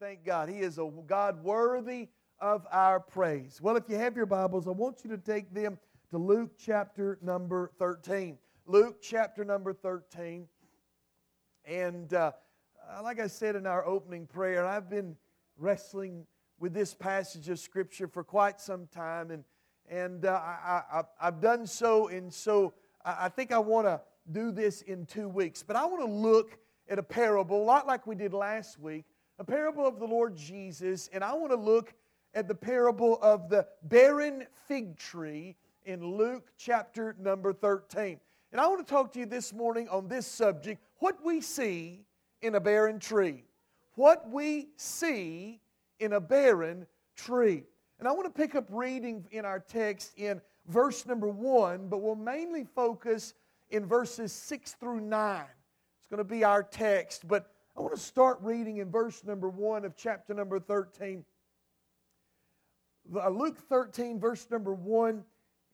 Thank God. He is a God worthy of our praise. Well, if you have your Bibles, I want you to take them to Luke chapter number 13. Luke chapter number 13. And uh, uh, like I said in our opening prayer, I've been wrestling with this passage of Scripture for quite some time. And, and uh, I, have done so. And so I, I think I want to do this in two weeks. But I want to look at a parable, a lot like we did last week a parable of the Lord Jesus, and I want to look at the parable of the barren fig tree in Luke chapter number 13. And I want to talk to you this morning on this subject what we see in a barren tree. What we see in a barren tree. And I want to pick up reading in our text in verse number one, but we'll mainly focus in verses six through nine. It's going to be our text, but I want to start reading in verse number 1 of chapter number 13. Uh, Luke 13, verse number 1.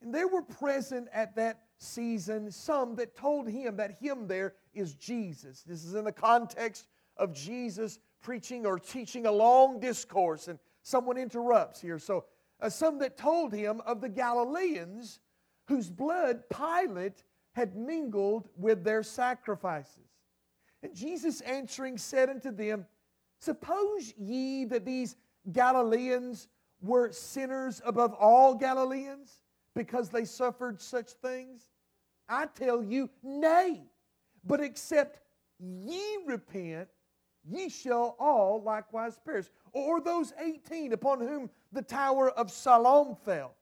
And there were present at that season some that told him that him there is Jesus. This is in the context of Jesus preaching or teaching a long discourse, and someone interrupts here. So, uh, some that told him of the Galileans whose blood Pilate had mingled with their sacrifices. And Jesus answering said unto them, Suppose ye that these Galileans were sinners above all Galileans because they suffered such things? I tell you, nay. But except ye repent, ye shall all likewise perish. Or those 18 upon whom the tower of Siloam fell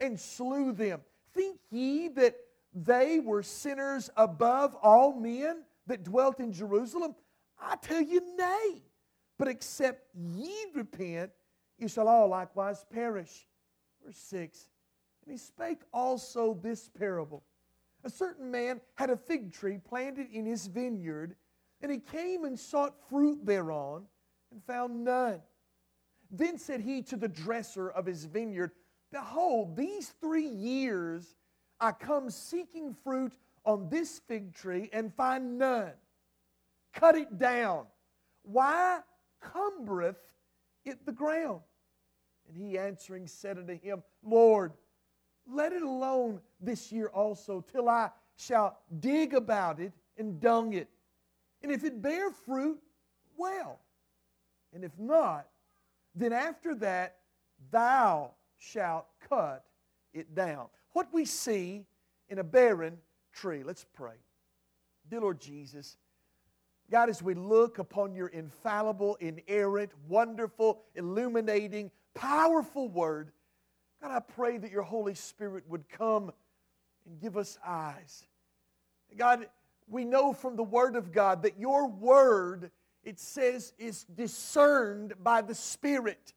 and slew them. Think ye that they were sinners above all men? That dwelt in Jerusalem? I tell you, nay. But except ye repent, you shall all likewise perish. Verse 6 And he spake also this parable. A certain man had a fig tree planted in his vineyard, and he came and sought fruit thereon, and found none. Then said he to the dresser of his vineyard, Behold, these three years I come seeking fruit on this fig tree and find none. Cut it down. Why cumbereth it the ground? And he answering said unto him, Lord, let it alone this year also, till I shall dig about it and dung it. And if it bear fruit, well. And if not, then after that thou shalt cut it down. What we see in a barren tree. Let's pray. Dear Lord Jesus, God, as we look upon your infallible, inerrant, wonderful, illuminating, powerful word, God, I pray that your Holy Spirit would come and give us eyes. God, we know from the Word of God that your Word, it says, is discerned by the Spirit.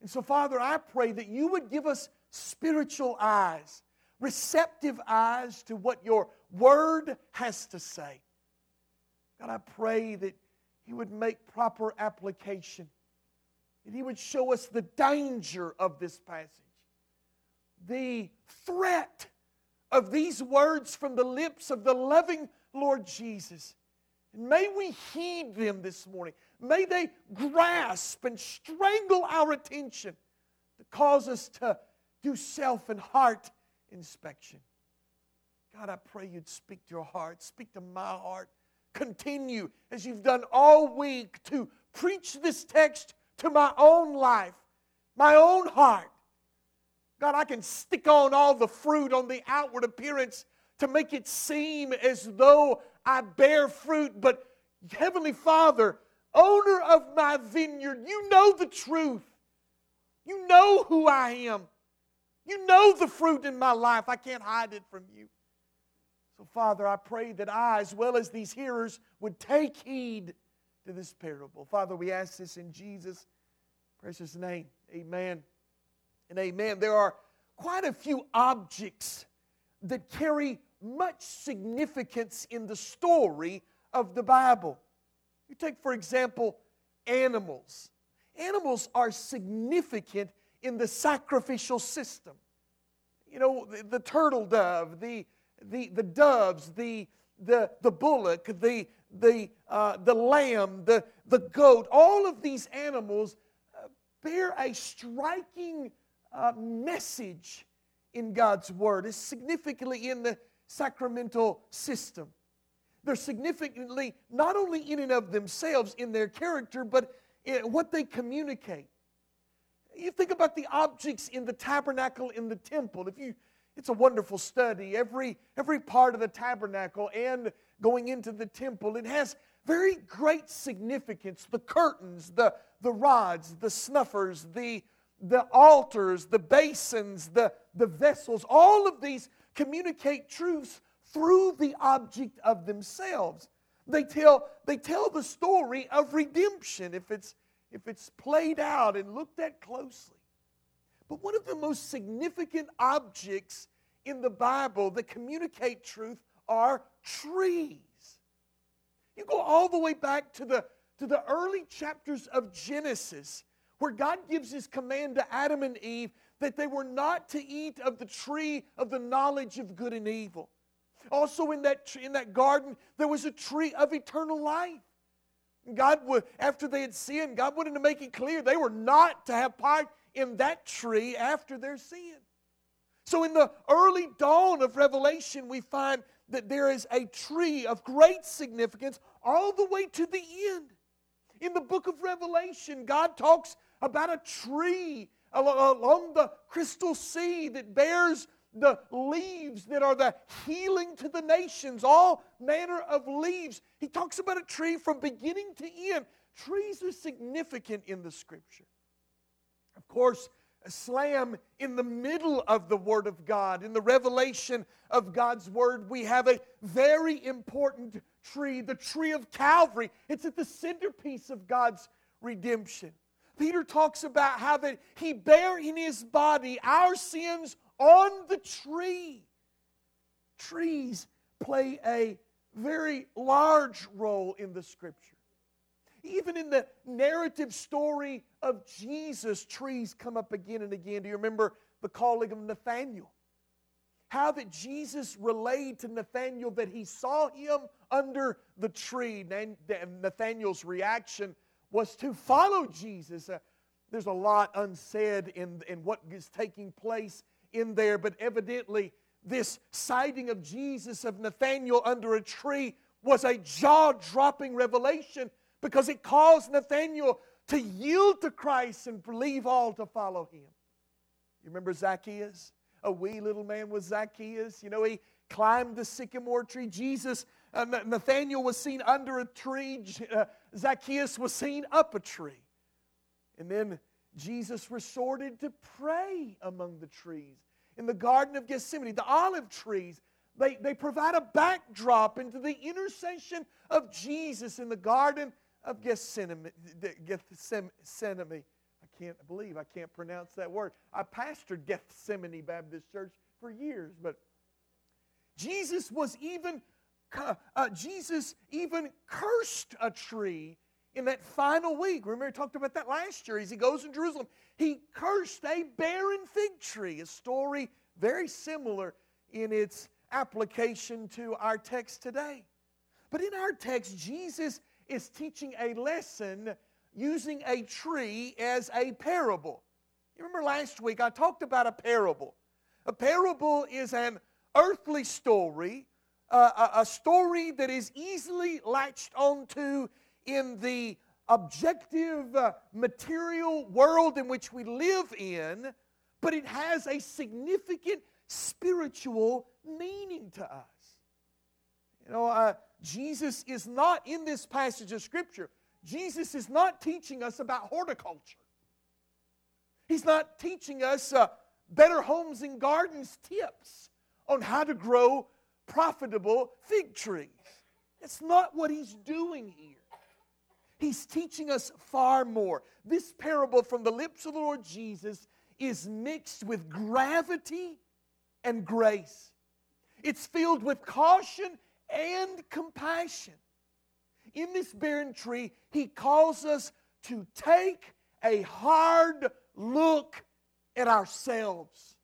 And so, Father, I pray that you would give us spiritual eyes receptive eyes to what your word has to say. God, I pray that He would make proper application, that He would show us the danger of this passage, the threat of these words from the lips of the loving Lord Jesus. And may we heed them this morning. May they grasp and strangle our attention to cause us to do self and heart inspection. God, I pray you'd speak to your heart, speak to my heart. Continue, as you've done all week, to preach this text to my own life, my own heart. God, I can stick on all the fruit on the outward appearance to make it seem as though I bear fruit, but Heavenly Father, owner of my vineyard, you know the truth. You know who I am. You know the fruit in my life. I can't hide it from you. So, Father, I pray that I, as well as these hearers, would take heed to this parable. Father, we ask this in Jesus' precious name. Amen and amen. There are quite a few objects that carry much significance in the story of the Bible. You take, for example, animals. Animals are significant in the sacrificial system. You know, the, the turtle dove, the, the, the doves, the, the, the bullock, the, the, uh, the lamb, the, the goat, all of these animals uh, bear a striking uh, message in God's Word, is significantly in the sacramental system. They're significantly not only in and of themselves in their character, but what they communicate. You think about the objects in the tabernacle in the temple. If you, it's a wonderful study. Every, every part of the tabernacle and going into the temple, it has very great significance. The curtains, the, the rods, the snuffers, the, the altars, the basins, the, the vessels, all of these communicate truths through the object of themselves. They tell, they tell the story of redemption if it's, if it's played out and looked at closely. But one of the most significant objects in the Bible that communicate truth are trees. You go all the way back to the, to the early chapters of Genesis, where God gives his command to Adam and Eve that they were not to eat of the tree of the knowledge of good and evil. Also, in that, in that garden, there was a tree of eternal life. God would, after they had sinned, God wanted to make it clear they were not to have part in that tree after their sin. So, in the early dawn of Revelation, we find that there is a tree of great significance all the way to the end. In the book of Revelation, God talks about a tree along the crystal sea that bears the leaves that are the healing to the nations, all manner of leaves. He talks about a tree from beginning to end. Trees are significant in the scripture. Of course, a slam in the middle of the Word of God. In the revelation of God's Word, we have a very important tree, the tree of Calvary. It's at the centerpiece of God's redemption. Peter talks about how that he bare in his body our sins on the tree. Trees play a very large role in the scripture. Even in the narrative story of Jesus, trees come up again and again. Do you remember the calling of Nathaniel? How that Jesus relayed to Nathaniel that he saw him under the tree. Nathaniel's reaction was to follow Jesus. Uh, there's a lot unsaid in, in what is taking place in there, but evidently, this sighting of Jesus of Nathanael under a tree was a jaw dropping revelation because it caused Nathanael to yield to Christ and leave all to follow him. You remember Zacchaeus? A wee little man was Zacchaeus. You know, he climbed the sycamore tree. Jesus, uh, Nathanael was seen under a tree. Uh, Zacchaeus was seen up a tree. And then Jesus resorted to pray among the trees. In the Garden of Gethsemane, the olive trees, they, they provide a backdrop into the intercession of Jesus in the Garden of Gethsemane. Gethsemane. I can't believe I can't pronounce that word. I pastored Gethsemane Baptist Church for years, but Jesus was even uh, Jesus even cursed a tree in that final week. Remember, we talked about that last year as he goes in Jerusalem. He cursed a barren fig tree, a story very similar in its application to our text today. But in our text, Jesus is teaching a lesson using a tree as a parable. You remember last week I talked about a parable. A parable is an earthly story, uh, a, a story that is easily latched onto in the objective uh, material world in which we live in, but it has a significant spiritual meaning to us. You know, uh, Jesus is not in this passage of Scripture, Jesus is not teaching us about horticulture. He's not teaching us uh, better homes and gardens tips on how to grow profitable fig trees. That's not what he's doing here. He's teaching us far more. This parable from the lips of the Lord Jesus is mixed with gravity and grace. It's filled with caution and compassion. In this barren tree, he calls us to take a hard look at ourselves.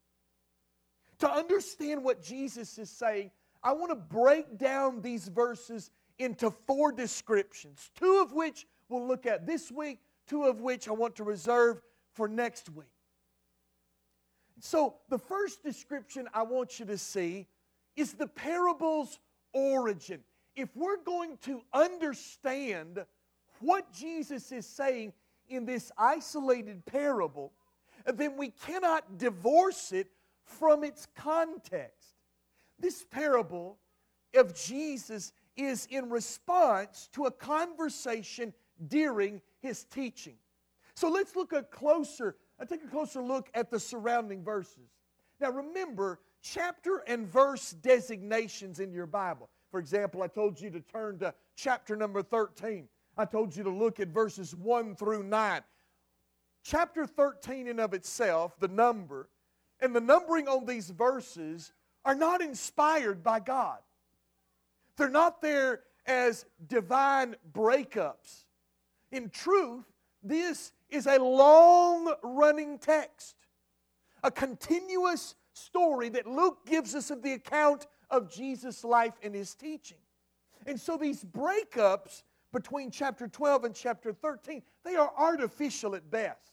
To understand what Jesus is saying, I want to break down these verses into four descriptions, two of which we'll look at this week, two of which I want to reserve for next week. So, the first description I want you to see is the parable's origin. If we're going to understand what Jesus is saying in this isolated parable, then we cannot divorce it from its context. This parable of Jesus is in response to a conversation during his teaching. So let's look a closer, I uh, take a closer look at the surrounding verses. Now remember, chapter and verse designations in your Bible. For example, I told you to turn to chapter number 13. I told you to look at verses 1 through 9. Chapter 13 in of itself, the number, and the numbering on these verses are not inspired by God. They're not there as divine breakups. In truth, this is a long running text, a continuous story that Luke gives us of the account of Jesus' life and his teaching. And so these breakups between chapter 12 and chapter 13, they are artificial at best.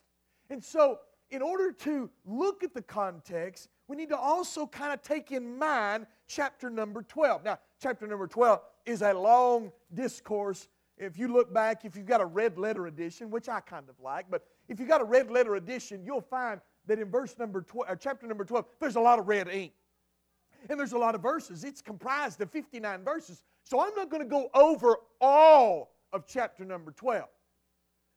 And so, in order to look at the context, we need to also kind of take in mind chapter number 12. Now, chapter number 12 is a long discourse. If you look back, if you've got a red letter edition, which I kind of like, but if you've got a red letter edition, you'll find that in verse number 12, or uh, chapter number 12, there's a lot of red ink. And there's a lot of verses. It's comprised of 59 verses. So I'm not going to go over all of chapter number 12.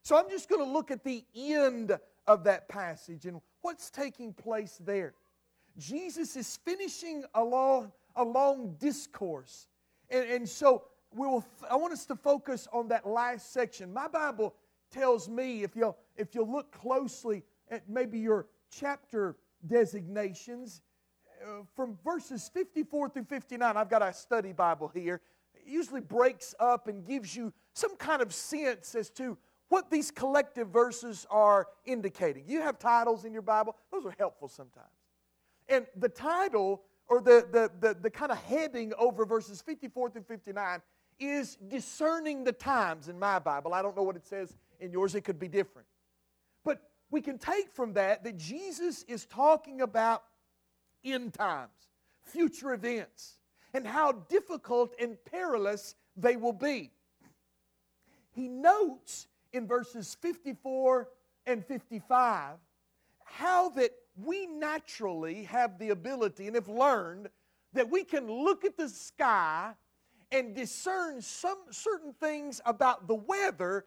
So I'm just going to look at the end of that passage and what's taking place there. Jesus is finishing a long, a long discourse. And, and so we will, I want us to focus on that last section. My Bible tells me, if you'll, if you'll look closely at maybe your chapter designations, uh, from verses 54 through 59, I've got a study Bible here. It usually breaks up and gives you some kind of sense as to what these collective verses are indicating. You have titles in your Bible, those are helpful sometimes. And the title or the, the, the, the kind of heading over verses 54 through 59 is discerning the times in my Bible. I don't know what it says in yours, it could be different. But we can take from that that Jesus is talking about end times, future events, and how difficult and perilous they will be. He notes in verses 54 and 55 how that we naturally have the ability and have learned that we can look at the sky and discern some certain things about the weather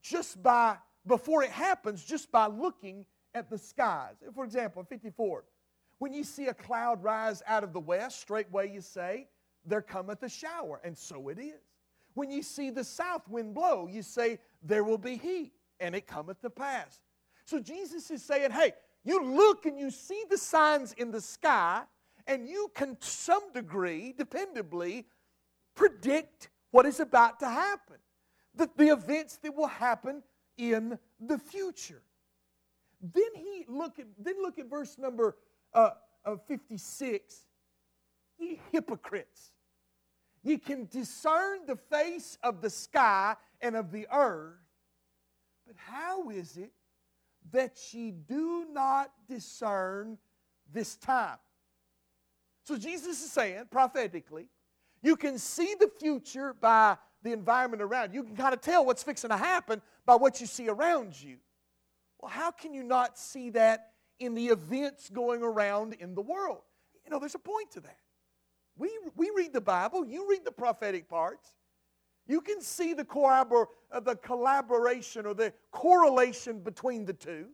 just by before it happens just by looking at the skies. For example, 54. When you see a cloud rise out of the west, straightway you say, There cometh a shower, and so it is. When you see the south wind blow, you say, There will be heat, and it cometh to pass. So Jesus is saying, Hey, you look and you see the signs in the sky, and you can, to some degree, dependably, predict what is about to happen, the, the events that will happen in the future. Then he look at then look at verse number uh, 56. Ye hypocrites. Ye can discern the face of the sky and of the earth, but how is it that ye do not discern this time? So Jesus is saying prophetically, you can see the future by the environment around you. You can kind of tell what's fixing to happen by what you see around you. Well, how can you not see that in the events going around in the world? You know, there's a point to that. We, we read the Bible, you read the prophetic parts. You can see the, uh, the collaboration or the correlation between the two.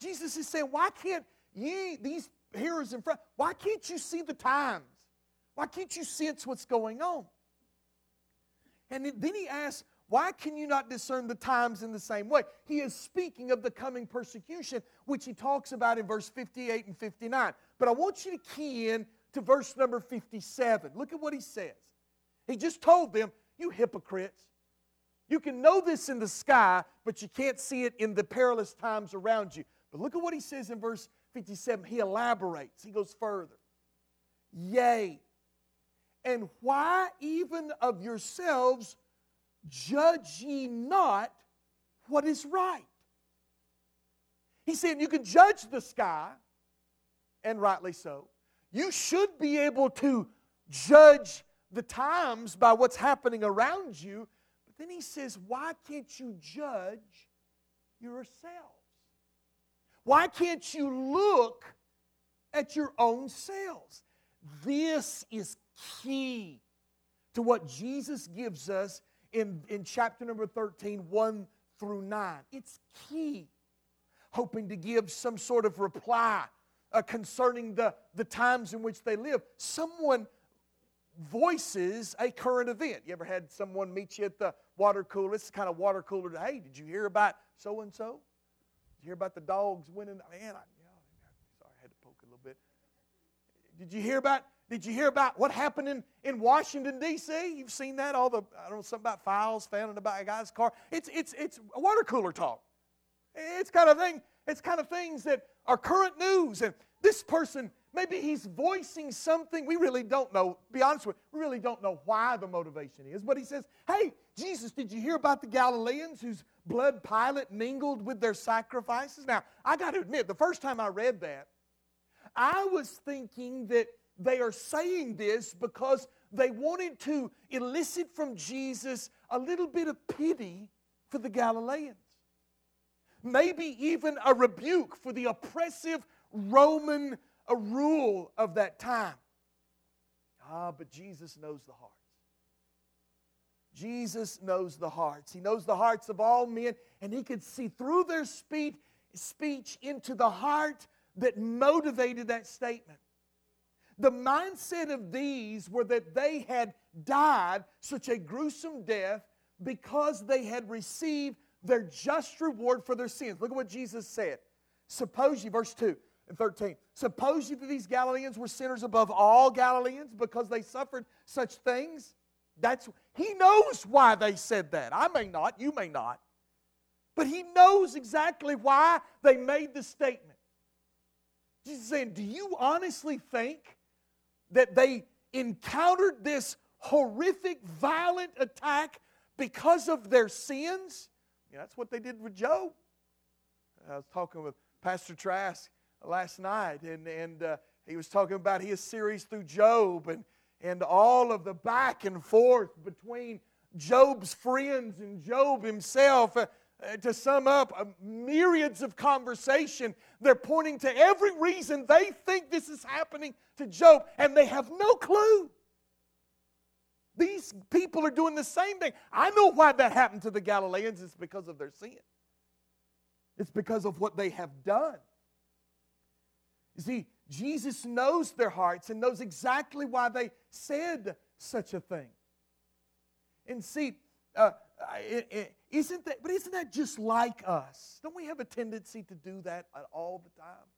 Jesus is saying, why can't ye, these hearers in front, why can't you see the times? Why can't you sense what's going on? And then he asks, why can you not discern the times in the same way? He is speaking of the coming persecution, which he talks about in verse 58 and 59. But I want you to key in to verse number 57. Look at what he says. He just told them, You hypocrites. You can know this in the sky, but you can't see it in the perilous times around you. But look at what he says in verse 57. He elaborates, he goes further. Yea, And why even of yourselves judge ye not what is right? He's saying you can judge the sky, and rightly so. You should be able to judge the times by what's happening around you. But then he says, why can't you judge yourselves? Why can't you look at your own selves? This is key to what Jesus gives us in, in chapter number 13, 1 through 9. It's key. Hoping to give some sort of reply uh, concerning the, the times in which they live. Someone voices a current event. You ever had someone meet you at the water cooler? It's kind of water cooler. Hey, did you hear about so and so? Did you hear about the dogs winning? Man, I, yeah, sorry, I had to poke a little bit. Did you hear about? Did you hear about what happened in, in Washington D.C.? You've seen that all the I don't know something about files found in a guy's car. It's it's it's a water cooler talk. It's kind of thing. It's kind of things that are current news, and this person maybe he's voicing something we really don't know. Be honest with you, we really don't know why the motivation is. But he says, "Hey, Jesus, did you hear about the Galileans whose blood Pilate mingled with their sacrifices?" Now, I got to admit, the first time I read that, I was thinking that they are saying this because they wanted to elicit from Jesus a little bit of pity for the Galileans. Maybe even a rebuke for the oppressive Roman uh, rule of that time. Ah, but Jesus knows the hearts. Jesus knows the hearts. He knows the hearts of all men, and he could see through their speech, speech into the heart that motivated that statement. The mindset of these were that they had died such a gruesome death because they had received their just reward for their sins. Look at what Jesus said. Suppose you, verse 2 and 13, suppose you that these Galileans were sinners above all Galileans because they suffered such things. That's he knows why they said that. I may not, you may not. But he knows exactly why they made the statement. Jesus is saying, Do you honestly think that they encountered this horrific, violent attack because of their sins. Yeah, that's what they did with Job. I was talking with Pastor Trask last night, and, and uh, he was talking about his series through Job and, and all of the back and forth between Job's friends and Job himself. Uh, uh, to sum up, uh, myriads of conversation. They're pointing to every reason they think this is happening to Job, and they have no clue. These people are doing the same thing. I know why that happened to the Galileans. It's because of their sin, it's because of what they have done. You see, Jesus knows their hearts and knows exactly why they said such a thing. And see, uh, it, it, isn't that, but isn't that just like us? Don't we have a tendency to do that all the time?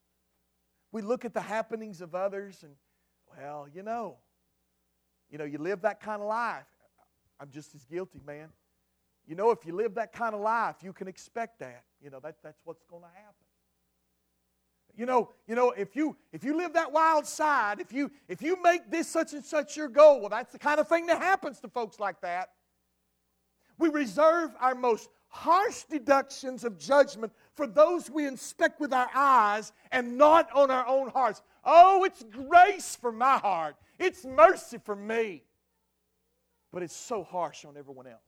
We look at the happenings of others and, well, you know, you know, you live that kind of life. I'm just as guilty, man. You know, if you live that kind of life, you can expect that. You know, that, that's what's going to happen. You know, you know, if you if you live that wild side, if you if you make this such and such your goal, well, that's the kind of thing that happens to folks like that. We reserve our most harsh deductions of judgment for those we inspect with our eyes and not on our own hearts. Oh, it's grace for my heart, it's mercy for me. But it's so harsh on everyone else.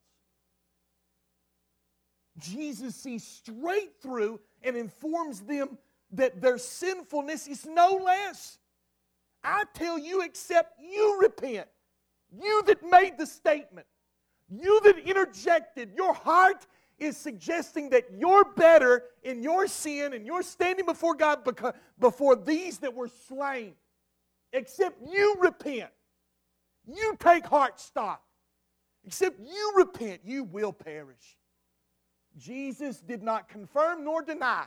Jesus sees straight through and informs them that their sinfulness is no less. I tell you, except you repent, you that made the statement, you that interjected, your heart is suggesting that you're better in your sin and you're standing before God because, before these that were slain. Except you repent. You take heart stock. Except you repent, you will perish. Jesus did not confirm nor deny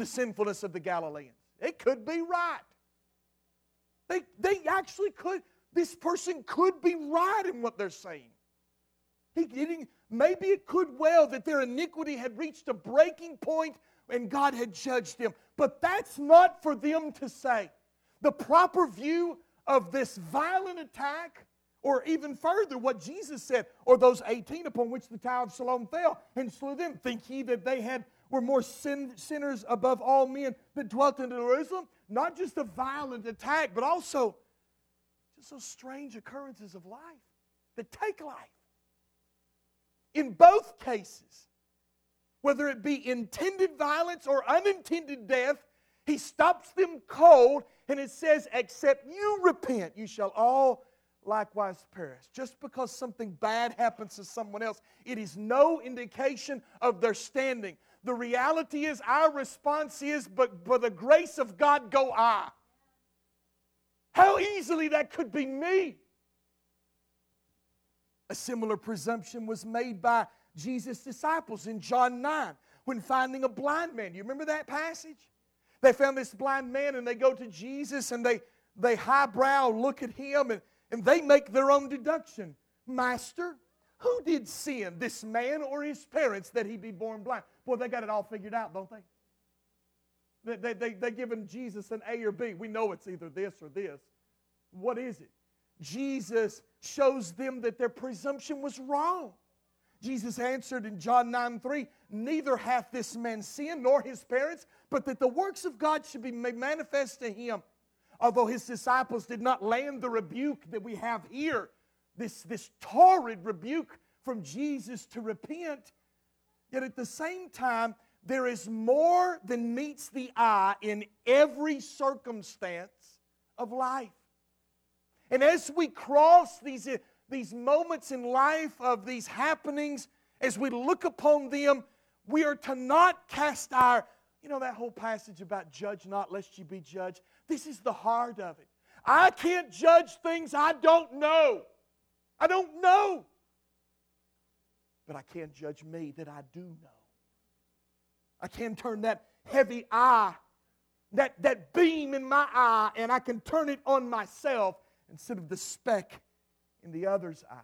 the sinfulness of the Galileans. It could be right. They, they actually could, this person could be right in what they're saying. He, he maybe it could well that their iniquity had reached a breaking point and God had judged them. But that's not for them to say. The proper view of this violent attack Or even further, what Jesus said, or those 18 upon which the tower of Siloam fell and slew them. Think ye that they had were more sin, sinners above all men that dwelt in Jerusalem? Not just a violent attack, but also just those strange occurrences of life that take life. In both cases, whether it be intended violence or unintended death, he stops them cold and it says, Except you repent, you shall all likewise perish. Just because something bad happens to someone else, it is no indication of their standing. The reality is, our response is, But by the grace of God go I. How easily that could be me. A similar presumption was made by Jesus' disciples in John 9 when finding a blind man. You remember that passage? They found this blind man and they go to Jesus and they, they highbrow look at him and, and they make their own deduction. Master, who did sin, this man or his parents, that he be born blind? Boy, they got it all figured out, don't they? They, they, they, they given Jesus an A or B. We know it's either this or this. What is it? Jesus shows them that their presumption was wrong. Jesus answered in John 9 3, Neither hath this man sinned nor his parents, but that the works of God should be made manifest to him. Although his disciples did not land the rebuke that we have here, this, this torrid rebuke from Jesus to repent, yet at the same time, there is more than meets the eye in every circumstance of life. And as we cross these, these moments in life of these happenings, as we look upon them, we are to not cast our, you know, that whole passage about judge not lest you be judged. This is the heart of it. I can't judge things I don't know. I don't know. But I can't judge me that I do know. I can turn that heavy eye, that, that beam in my eye, and I can turn it on myself instead of the speck in the other's eye.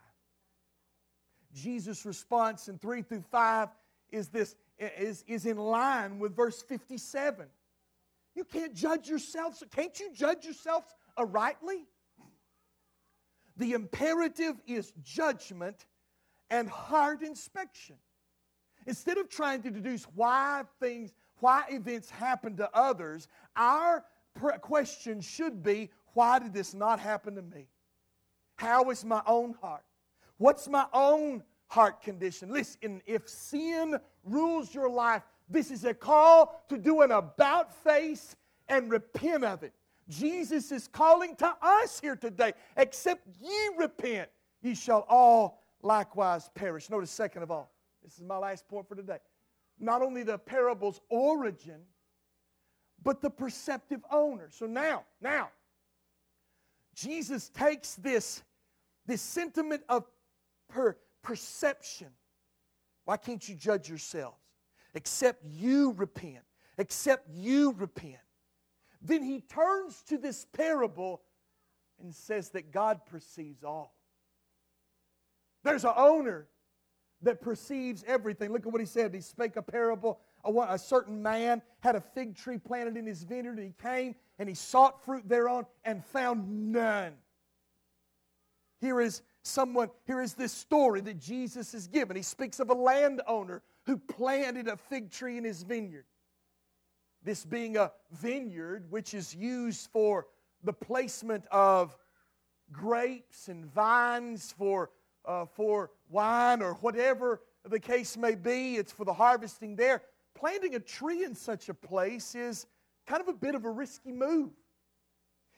Jesus' response in 3 through 5 is this is, is in line with verse 57. You can't judge yourselves. Can't you judge yourselves rightly? The imperative is judgment and hard inspection. Instead of trying to deduce why things, why events happen to others, our question should be why did this not happen to me? How is my own heart? What's my own heart condition? Listen, if sin rules your life, this is a call to do an about face and repent of it. Jesus is calling to us here today. Except ye repent, ye shall all likewise perish. Notice, second of all, this is my last point for today. Not only the parable's origin, but the perceptive owner. So now, now, Jesus takes this, this sentiment of per, perception. Why can't you judge yourselves? Except you repent. Except you repent. Then he turns to this parable and says that God perceives all. There's an owner that perceives everything. Look at what he said. He spake a parable. A, certain man had a fig tree planted in his vineyard, and he came and he sought fruit thereon and found none. Here is someone, here is this story that Jesus has given. He speaks of a landowner who planted a fig tree in his vineyard. This being a vineyard which is used for the placement of grapes and vines for, uh, for wine or whatever the case may be, it's for the harvesting there. Planting a tree in such a place is kind of a bit of a risky move.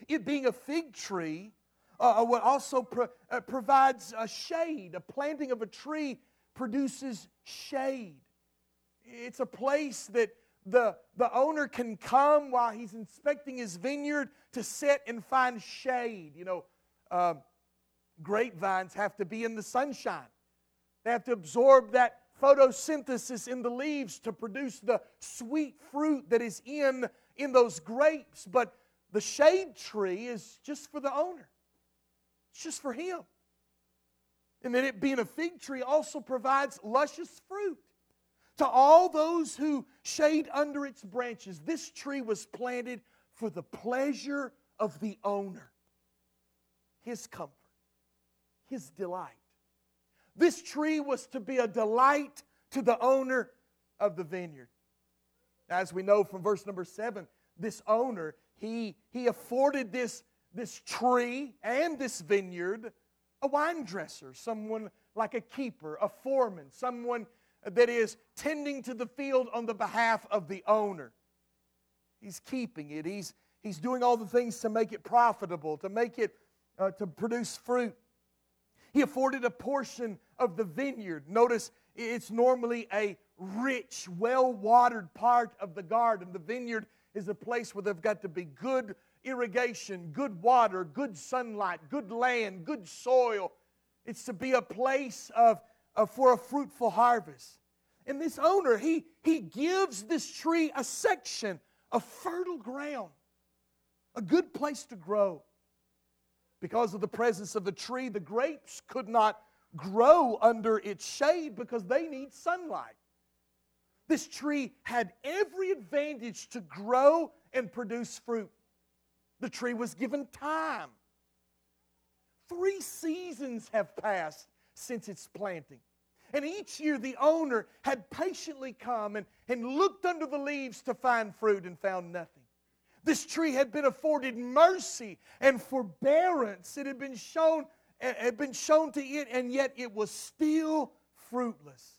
It being a fig tree, uh, uh what also pro- uh, provides a shade. A planting of a tree produces shade. It's a place that the, the owner can come while he's inspecting his vineyard to sit and find shade. You know, uh, grapevines have to be in the sunshine, they have to absorb that photosynthesis in the leaves to produce the sweet fruit that is in in those grapes, but the shade tree is just for the owner. It's just for him. And then it being a fig tree also provides luscious fruit to all those who shade under its branches. This tree was planted for the pleasure of the owner, his comfort. his delight. This tree was to be a delight to the owner of the vineyard. As we know from verse number seven, this owner, he, he afforded this, this tree and this vineyard a wine dresser, someone like a keeper, a foreman, someone that is tending to the field on the behalf of the owner. He's keeping it, he's, he's doing all the things to make it profitable, to make it, uh, to produce fruit. He afforded a portion of the vineyard. Notice it's normally a rich, well watered part of the garden. The vineyard is a place where they've got to be good irrigation, good water, good sunlight, good land, good soil. It's to be a place of, of Uh, for a fruitful harvest. And this owner, he, he gives this tree a section of fertile ground, a good place to grow. Because of the presence of the tree, the grapes could not grow under its shade because they need sunlight. This tree had every advantage to grow and produce fruit. The tree was given time. Three seasons have passed since its planting. And each year the owner had patiently come and, and looked under the leaves to find fruit and found nothing. This tree had been afforded mercy and forbearance. It had been shown, had been shown to it, and yet it was still fruitless.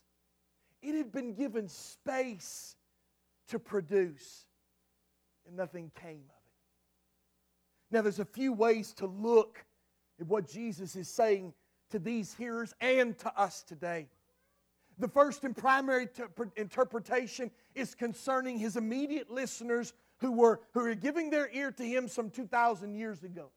It had been given space to produce, and nothing came of it. Now, there's a few ways to look at what Jesus is saying to these hearers and to us today. The first and primary interpretation is concerning his immediate listeners who were, who were giving their ear to him some 2,000 years ago.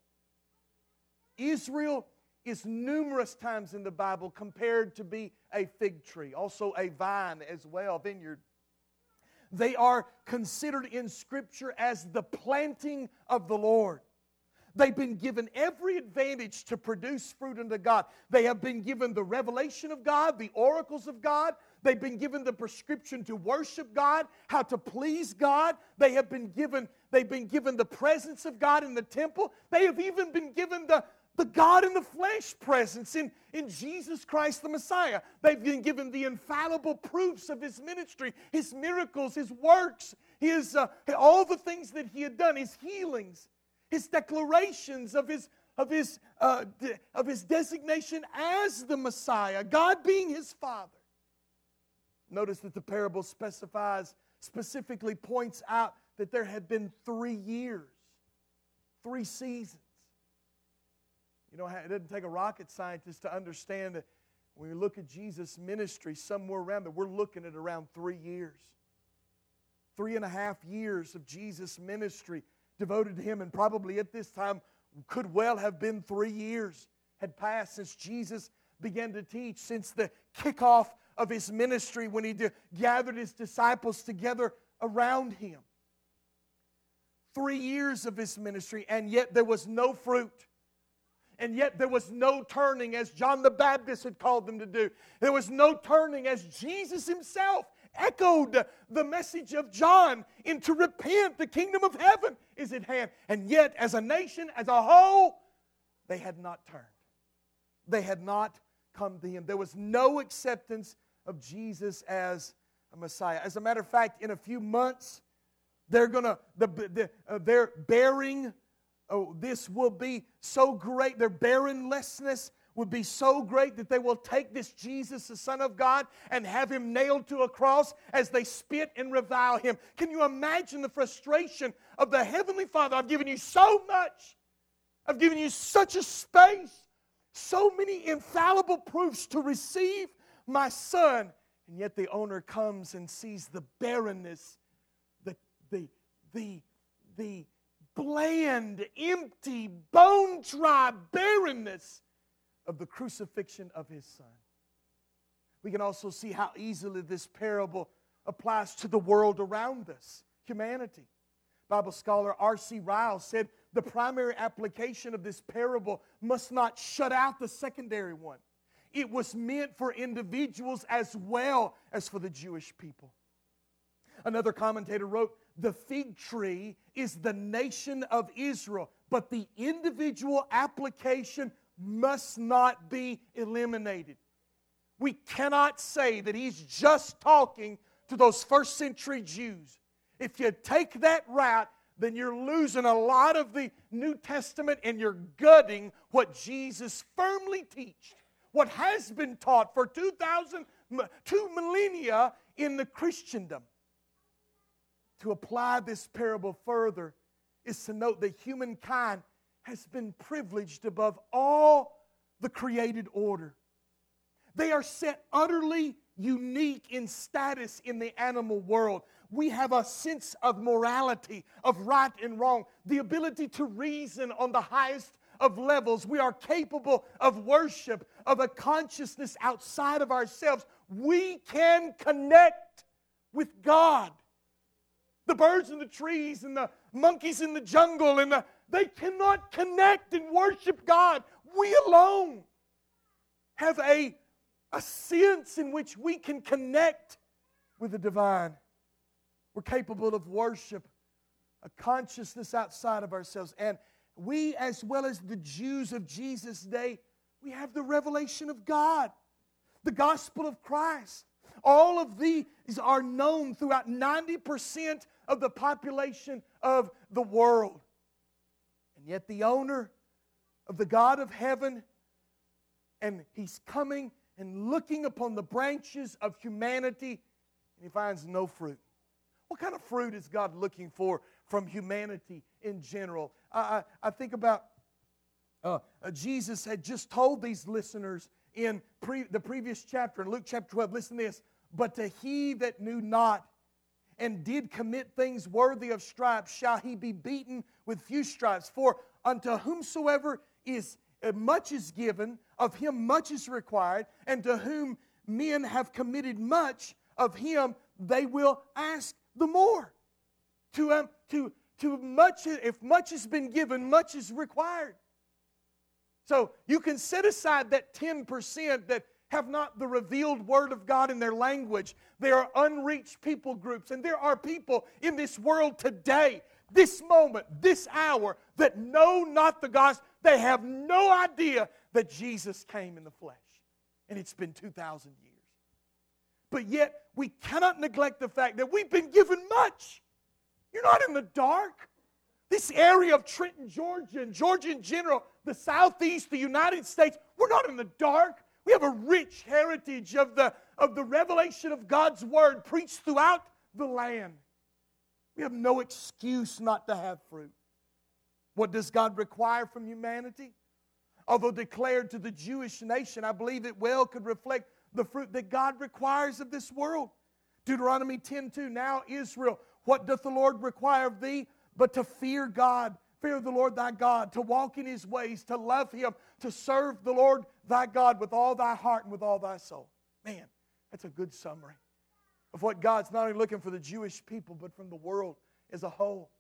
Israel is numerous times in the Bible compared to be a fig tree, also a vine as well, vineyard. They are considered in Scripture as the planting of the Lord. They've been given every advantage to produce fruit unto God. They have been given the revelation of God, the oracles of God. They've been given the prescription to worship God, how to please God. They have been given, they've been given the presence of God in the temple. They have even been given the, the God in the flesh presence in, in Jesus Christ the Messiah. They've been given the infallible proofs of his ministry, his miracles, his works, his, uh, all the things that he had done, his healings his declarations of his, of his, uh, de- of his designation as the Messiah, God being his Father. Notice that the parable specifies, specifically points out that there had been three years, three seasons. You know, it doesn't take a rocket scientist to understand that when we look at Jesus' ministry, somewhere around there, we're looking at around three years. Three and a half years of Jesus' ministry devoted to him, and probably at this time could well have been three years had passed since Jesus began to teach, since the kickoff of his ministry when he gathered his disciples together around him. Three years of his ministry, and yet there was no fruit. And yet there was no turning, as John the Baptist had called them to do. There was no turning, as Jesus himself echoed the message of John into repent, the kingdom of heaven is at hand. And yet, as a nation, as a whole, they had not turned. They had not come to him. There was no acceptance of Jesus as a Messiah. As a matter of fact, in a few months, they're gonna the, the uh, they're bearing. Oh, this will be so great. Their barrenlessness would be so great that they will take this Jesus, the Son of God, and have him nailed to a cross as they spit and revile him. Can you imagine the frustration of the Heavenly Father? I've given you so much, I've given you such a space, so many infallible proofs to receive my Son. And yet the owner comes and sees the barrenness, the, the, the, the bland, empty, bone dry barrenness of the crucifixion of his son. We can also see how easily this parable applies to the world around us, humanity. Bible scholar R.C. Ryle said the primary application of this parable must not shut out the secondary one. It was meant for individuals as well as for the Jewish people. Another commentator wrote, The fig tree is the nation of Israel, but the individual application must not be eliminated. We cannot say that he's just talking to those first century Jews. If you take that route, then you're losing a lot of the New Testament and you're gutting what Jesus firmly teached, what has been taught for 2,000, two millennia in the Christendom. To apply this parable further is to note that humankind has been privileged above all the created order. They are set utterly unique in status in the animal world. We have a sense of morality, of right and wrong, the ability to reason on the highest of levels. We are capable of worship, of a consciousness outside of ourselves. We can connect with God. The birds in the trees and the monkeys in the jungle and the, they cannot connect and worship God. We alone have a a sense in which we can connect with the divine. We're capable of worship, a consciousness outside of ourselves. And we, as well as the Jews of Jesus' day, we have the revelation of God, the gospel of Christ. All of these are known throughout 90% of the population of the world. And yet, the owner of the God of heaven, and he's coming and looking upon the branches of humanity, and he finds no fruit. What kind of fruit is God looking for from humanity in general? I, I, I think about uh, uh, Jesus had just told these listeners in pre, the previous chapter, in Luke chapter 12, listen to this. But to he that knew not and did commit things worthy of stripes, shall he be beaten with few stripes. For unto whomsoever is uh, much is given, of him much is required, and to whom men have committed much, of him they will ask the more. To, um, to, to much, if much has been given, much is required. So you can set aside that 10% that have not the revealed word of God in their language. There are unreached people groups, and there are people in this world today, this moment, this hour, that know not the gospel. They have no idea that Jesus came in the flesh. And it's been 2,000 years. But yet, we cannot neglect the fact that we've been given much. You're not in the dark. This area of Trenton, Georgia, and Georgia in general, the Southeast, the United States, we're not in the dark. We have a rich heritage of the, of the revelation of God's Word preached throughout the land. We have no excuse not to have fruit. What does God require from humanity? Although declared to the Jewish nation, I believe it well could reflect the fruit that God requires of this world. Deuteronomy 10 2. Now, Israel, what doth the Lord require of thee? But to fear God, fear the Lord thy God, to walk in his ways, to love him, to serve the Lord thy God with all thy heart and with all thy soul. Man, that's a good summary of what God's not only looking for the Jewish people, but from the world as a whole.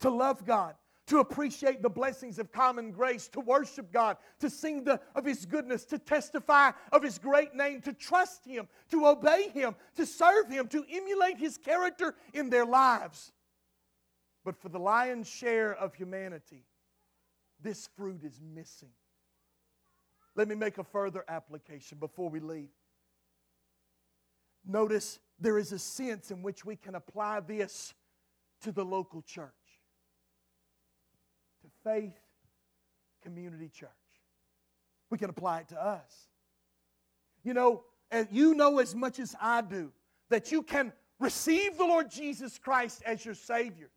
To love God, to appreciate the blessings of common grace, to worship God, to sing the, of His goodness, to testify of His great name, to trust Him, to obey Him, to serve Him, to emulate His character in their lives. But for the lion's share of humanity, this fruit is missing. Let me make a further application before we leave. Notice there is a sense in which we can apply this to the local church to Faith Community Church. We can apply it to us. You know, and you know as much as I do that you can receive the Lord Jesus Christ as your Savior.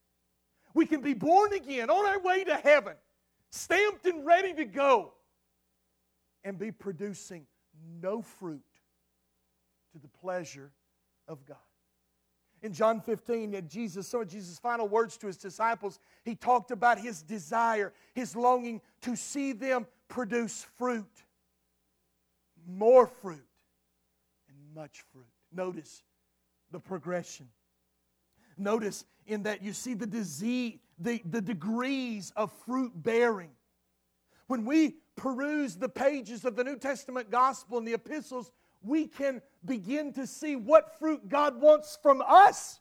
We can be born again on our way to heaven, stamped and ready to go, and be producing no fruit to the pleasure of God. In John 15, at Jesus, some of Jesus' final words to his disciples, he talked about his desire, his longing to see them produce fruit, more fruit, and much fruit. Notice the progression. Notice in that you see the disease, the, the degrees of fruit bearing. When we peruse the pages of the New Testament gospel and the epistles, we can begin to see what fruit God wants from us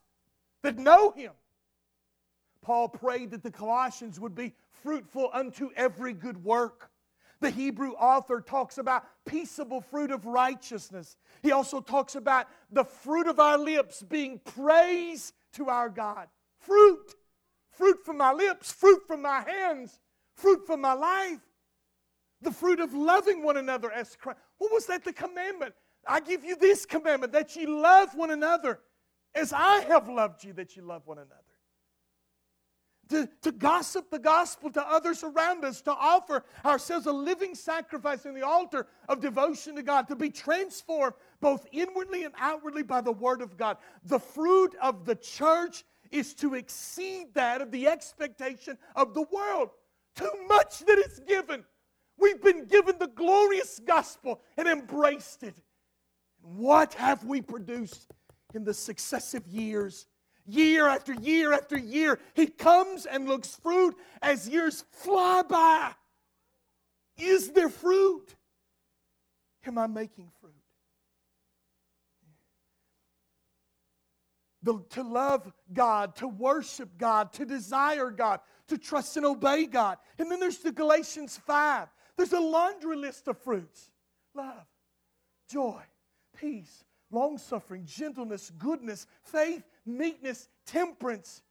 that know Him. Paul prayed that the Colossians would be fruitful unto every good work. The Hebrew author talks about peaceable fruit of righteousness. He also talks about the fruit of our lips being praise to our God. Fruit. Fruit from my lips, fruit from my hands, fruit from my life. The fruit of loving one another as Christ. What was that? The commandment. I give you this commandment that you love one another as I have loved you, that you love one another to, to gossip the gospel to others around us, to offer ourselves a living sacrifice in the altar of devotion to God, to be transformed both inwardly and outwardly by the Word of God. The fruit of the church is to exceed that of the expectation of the world. Too much that is given. We've been given the glorious gospel and embraced it. What have we produced in the successive years year after year after year. He comes and looks fruit as years fly by. Is there fruit? Am I making fruit? The, to love God, to worship God, to desire God, to trust and obey God. And then there's the Galatians 5. There's a laundry list of fruits love, joy, peace, long suffering, gentleness, goodness, faith, meekness, temperance.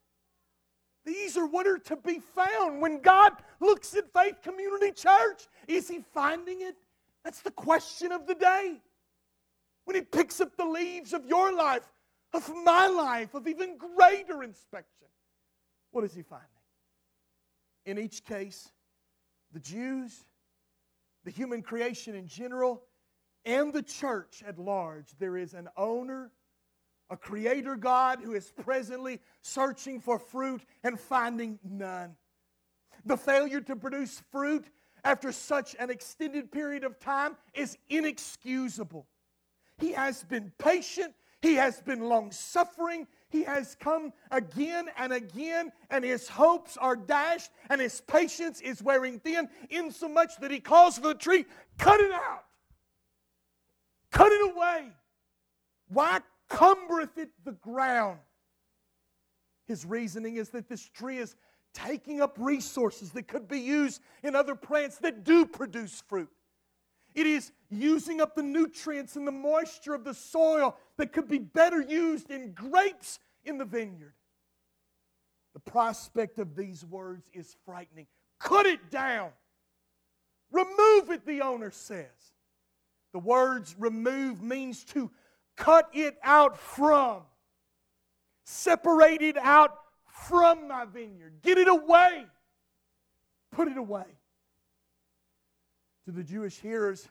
These are what are to be found when God looks at Faith Community Church. Is He finding it? That's the question of the day. When He picks up the leaves of your life, of my life, of even greater inspection, what is He finding? In each case, the Jews, the human creation in general, and the church at large, there is an owner a creator God who is presently searching for fruit and finding none. The failure to produce fruit after such an extended period of time is inexcusable. He has been patient, he has been long suffering, he has come again and again, and his hopes are dashed, and his patience is wearing thin, insomuch that he calls for the tree, cut it out, cut it away. Why cumbereth it the ground. His reasoning is that this tree is taking up resources that could be used in other plants that do produce fruit. It is using up the nutrients and the moisture of the soil that could be better used in grapes in the vineyard. The prospect of these words is frightening. Cut it down. Remove it, the owner says. The words remove means to cut it out from. Separate it out from my vineyard. Get it away. Put it away. To the Jewish hearers,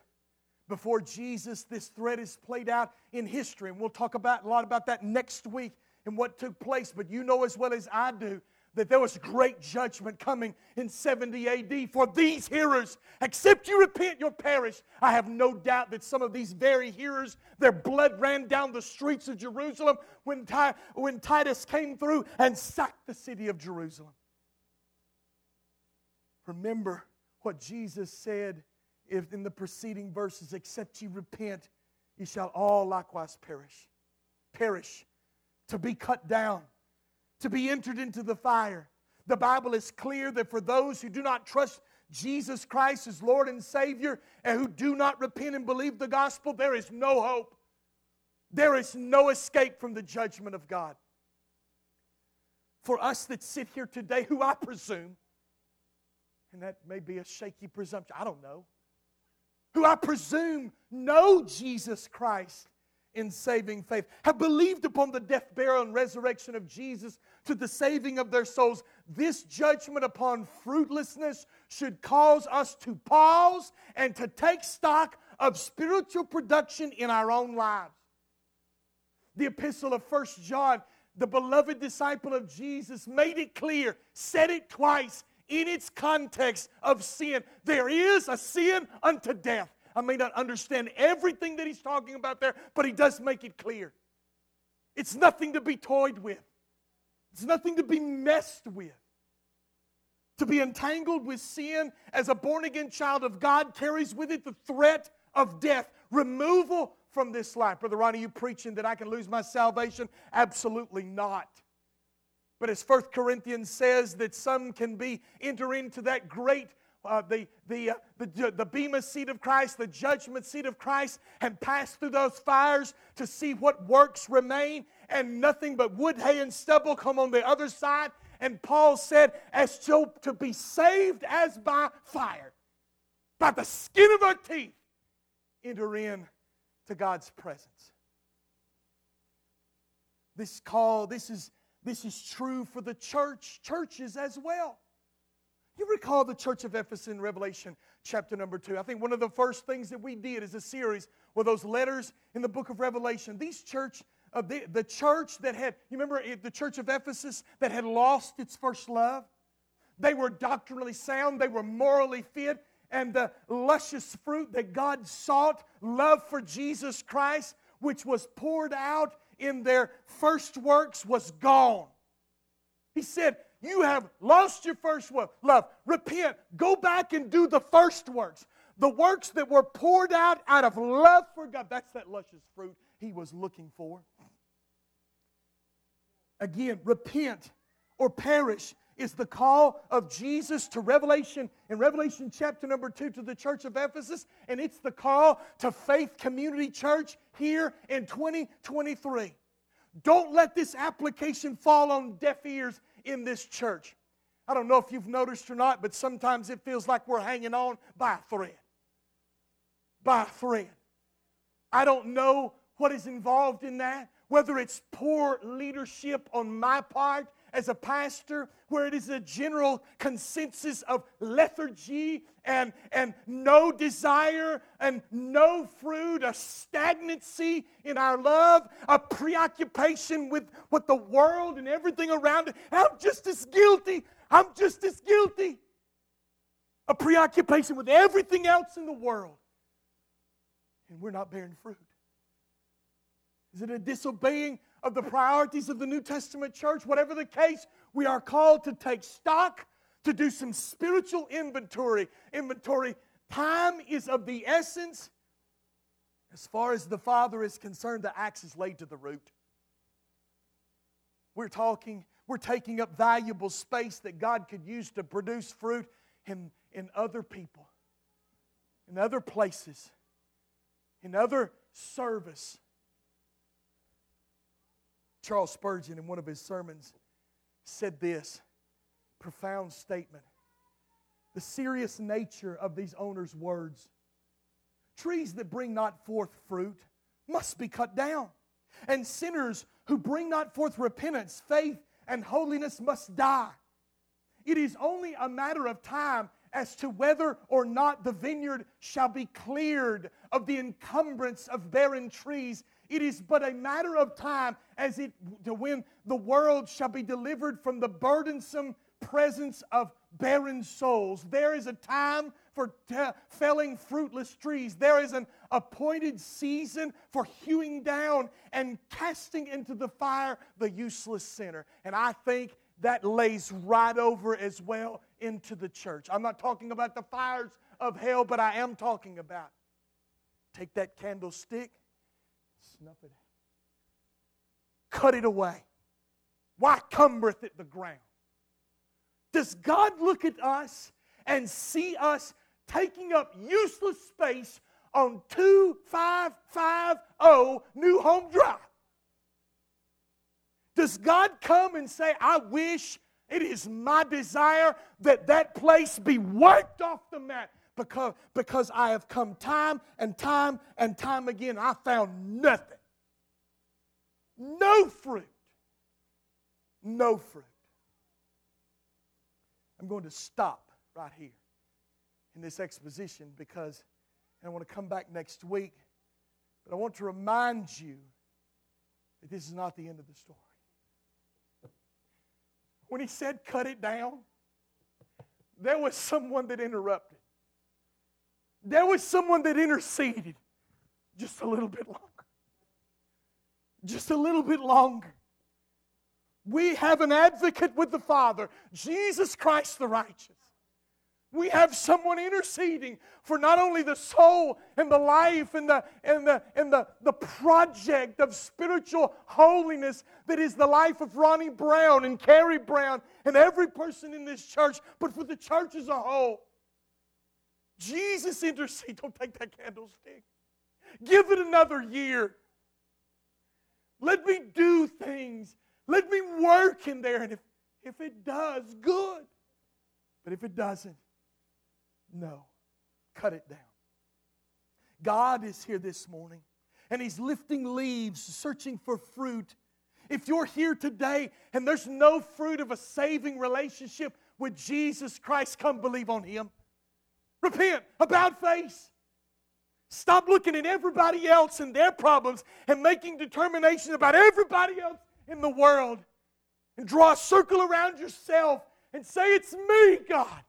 before Jesus, this threat is played out in history, and we'll talk about a lot about that next week and what took place. But you know as well as I do that there was great judgment coming in 70 AD for these hearers. Except you repent, you'll perish. I have no doubt that some of these very hearers, their blood ran down the streets of Jerusalem when, when Titus came through and sacked the city of Jerusalem. Remember what Jesus said in the preceding verses, except you repent, ye shall all likewise perish. Perish, to be cut down to be entered into the fire. The Bible is clear that for those who do not trust Jesus Christ as Lord and Savior and who do not repent and believe the gospel, there is no hope. There is no escape from the judgment of God. For us that sit here today, who I presume, and that may be a shaky presumption, I don't know, who I presume know Jesus Christ in saving faith, have believed upon the death, burial, and resurrection of Jesus to the saving of their souls, this judgment upon fruitlessness should cause us to pause and to take stock of spiritual production in our own lives. The epistle of First John, the beloved disciple of Jesus, made it clear, said it twice in its context of sin. There is a sin unto death. I may not understand everything that he's talking about there, but he does make it clear. It's nothing to be toyed with, it's nothing to be messed with. To be entangled with sin as a born again child of God carries with it the threat of death, removal from this life. Brother Ronnie, you preaching that I can lose my salvation? Absolutely not. But as First Corinthians says, that some can be enter into that great uh, the, the, uh, the, the Bema seat of Christ, the judgment seat of Christ, and pass through those fires to see what works remain, and nothing but wood, hay, and stubble come on the other side. And Paul said, as to, to be saved as by fire, by the skin of our teeth, enter in to God's presence. This call, this is, this is true for the church, churches as well. You recall the church of Ephesus in Revelation chapter number two. I think one of the first things that we did as a series were those letters in the book of Revelation. These church, uh, the, the church that had, you remember the church of Ephesus that had lost its first love? They were doctrinally sound, they were morally fit, and the luscious fruit that God sought, love for Jesus Christ, which was poured out in their first works, was gone. He said, you have lost your first love. Repent. Go back and do the first works. The works that were poured out out of love for God. That's that luscious fruit he was looking for. Again, repent or perish is the call of Jesus to Revelation in Revelation chapter number 2 to the church of Ephesus and it's the call to Faith Community Church here in 2023. Don't let this application fall on deaf ears in this church. I don't know if you've noticed or not, but sometimes it feels like we're hanging on by a thread. By a thread. I don't know what is involved in that, whether it's poor leadership on my part as a pastor, where it is a general consensus of lethargy and, and no desire and no fruit, a stagnancy in our love, a preoccupation with what the world and everything around it. I'm just as guilty. I'm just as guilty. A preoccupation with everything else in the world. And we're not bearing fruit. Is it a disobeying of the priorities of the New Testament church. Whatever the case, we are called to take stock, to do some spiritual inventory. Inventory. Time is of the essence. As far as the Father is concerned, the axe is laid to the root. We're talking, we're taking up valuable space that God could use to produce fruit in, in other people, in other places, in other service. Charles Spurgeon, in one of his sermons, said this profound statement. The serious nature of these owners' words trees that bring not forth fruit must be cut down, and sinners who bring not forth repentance, faith, and holiness must die. It is only a matter of time as to whether or not the vineyard shall be cleared of the encumbrance of barren trees it is but a matter of time as it to when the world shall be delivered from the burdensome presence of barren souls. There is a time for t- felling fruitless trees. There is an appointed season for hewing down and casting into the fire the useless sinner. And I think that lays right over as well into the church. I'm not talking about the fires of hell, but I am talking about take that candlestick snuff it out. Cut it away. Why cumbereth it the ground? Does God look at us and see us taking up useless space on 2550 New Home Drive? Does God come and say, I wish it is my desire that that place be wiped off the map? Because, because I have come time and time and time again. I found nothing. No fruit. No fruit. I'm going to stop right here in this exposition because I want to come back next week. But I want to remind you that this is not the end of the story. When he said cut it down, there was someone that interrupted there was someone that interceded just a little bit longer. Just a little bit longer. We have an advocate with the Father, Jesus Christ the righteous. We have someone interceding for not only the soul and the life and the, and the, and the, the project of spiritual holiness that is the life of Ronnie Brown and Carrie Brown and every person in this church, but for the church as a whole. Jesus intercede. Don't take that candlestick. Give it another year. Let me do things. Let me work in there. And if, if it does, good. But if it doesn't, no. Cut it down. God is here this morning and He's lifting leaves, searching for fruit. If you're here today and there's no fruit of a saving relationship with Jesus Christ, come believe on Him. Repent about face. Stop looking at everybody else and their problems and making determinations about everybody else in the world. And draw a circle around yourself and say, It's me, God.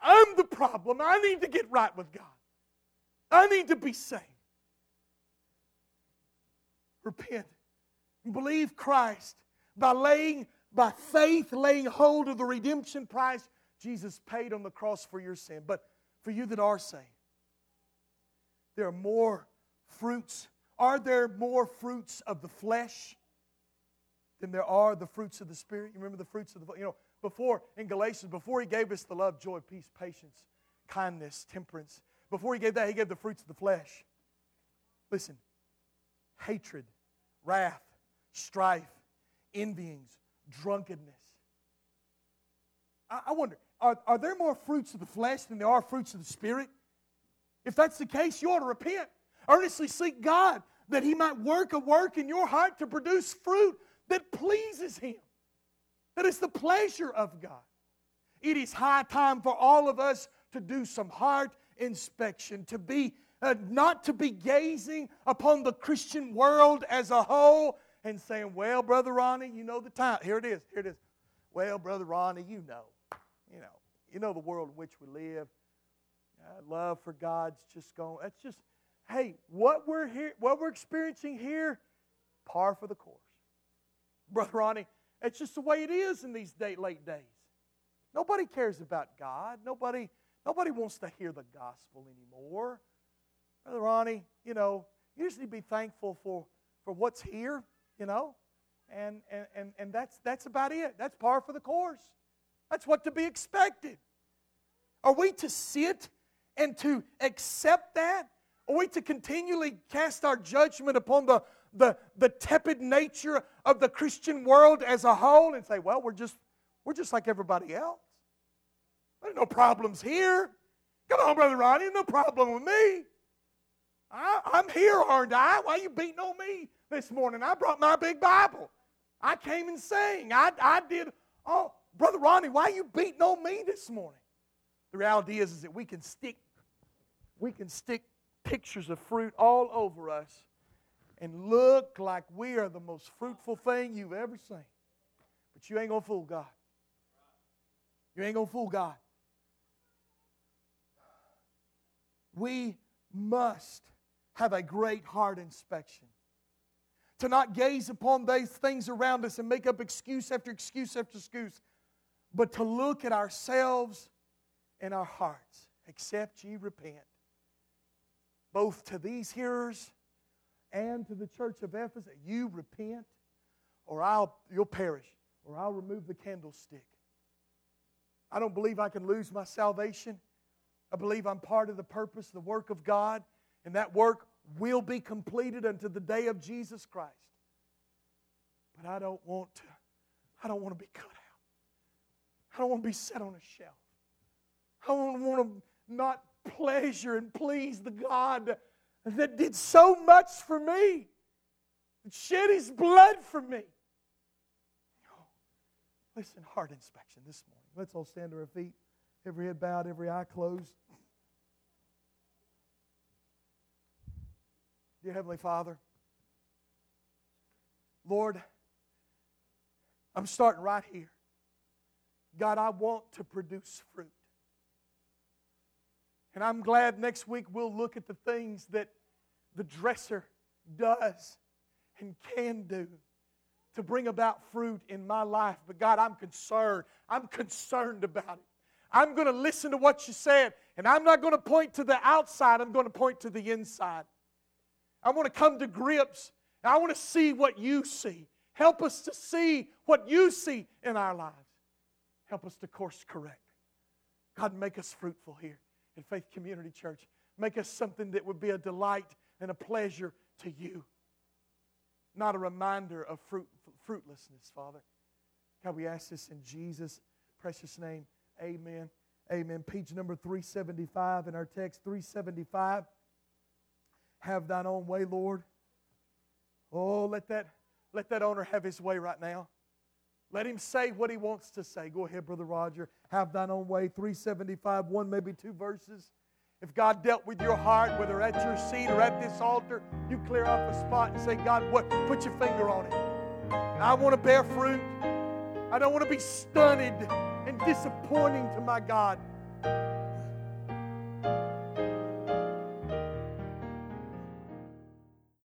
I'm the problem. I need to get right with God. I need to be saved. Repent believe Christ by laying, by faith, laying hold of the redemption price Jesus paid on the cross for your sin. But for you that are saved, there are more fruits. Are there more fruits of the flesh than there are the fruits of the Spirit? You remember the fruits of the, you know, before in Galatians, before he gave us the love, joy, peace, patience, kindness, temperance, before he gave that, he gave the fruits of the flesh. Listen, hatred, wrath, strife, envyings, drunkenness. I, I wonder, are, are there more fruits of the flesh than there are fruits of the Spirit? If that's the case, you ought to repent. Earnestly seek God that He might work a work in your heart to produce fruit that pleases Him, that is the pleasure of God. It is high time for all of us to do some heart inspection, to be uh, not to be gazing upon the Christian world as a whole and saying, "Well, brother Ronnie, you know the time. Here it is. Here it is. Well, brother Ronnie, you know, you know, you know the world in which we live. Uh, love for God's just going. That's just, hey, what we're here, what we're experiencing here, par for the course, brother Ronnie. It's just the way it is in these day, late days. Nobody cares about God. Nobody Nobody wants to hear the gospel anymore. Brother Ronnie, you know, you just need to be thankful for, for what's here, you know, and, and, and, and that's, that's about it. That's par for the course. That's what to be expected. Are we to sit and to accept that? Are we to continually cast our judgment upon the, the, the tepid nature of the Christian world as a whole and say, well, we're just, we're just like everybody else? There's no problems here. Come on, Brother Ronnie, no problem with me. I, am here, aren't I? Why are you beating on me this morning? I brought my big Bible. I came and sang. I, I did. Oh, Brother Ronnie, why are you beating on me this morning? The reality is, is that we can stick, we can stick pictures of fruit all over us and look like we are the most fruitful thing you've ever seen. But you ain't gonna fool God. You ain't gonna fool God. we must have a great heart inspection. To not gaze upon those things around us and make up excuse after excuse after excuse, but to look at ourselves and our hearts. Except ye repent. Both to these hearers and to the church of Ephesus, you repent, or I'll you'll perish, or I'll remove the candlestick. I don't believe I can lose my salvation. I believe I'm part of the purpose, the work of God, and that work will be completed unto the day of Jesus Christ. But I don't want to, I don't want to be cut. I don't want to be set on a shelf. I don't want to not pleasure and please the God that did so much for me, that shed his blood for me. Listen, heart inspection this morning. Let's all stand to our feet every head bowed, every eye closed. Dear Heavenly Father, Lord, I'm starting right here. God, I want to produce fruit. And I'm glad next week we'll look at the things that the dresser does and can do to bring about fruit in my life. But God, I'm concerned. I'm concerned about it. I'm going to listen to what you said, and I'm not going to point to the outside, I'm going to point to the inside. I want to come to grips, I want to see what you see. Help us to see what you see in our lives. Help us to course correct. God, make us fruitful here. in Faith Community Church. Make us something that would be a delight and a pleasure to you, not a reminder of fruit, fruitlessness, Father. God, we ask this in Jesus' precious name. Amen. Amen. Page number 375 in our text, 375. Have thine own way, Lord. Oh, let that, let that owner have his way right now. Let him say what he wants to say. Go ahead, Brother Roger. Have thine own way. 375, one, maybe two verses. If God dealt with your heart, whether at your seat or at this altar, you clear up a spot and say, God, what? Put your finger on it. I want to bear fruit. I don't want to be stunted and disappointing to my God.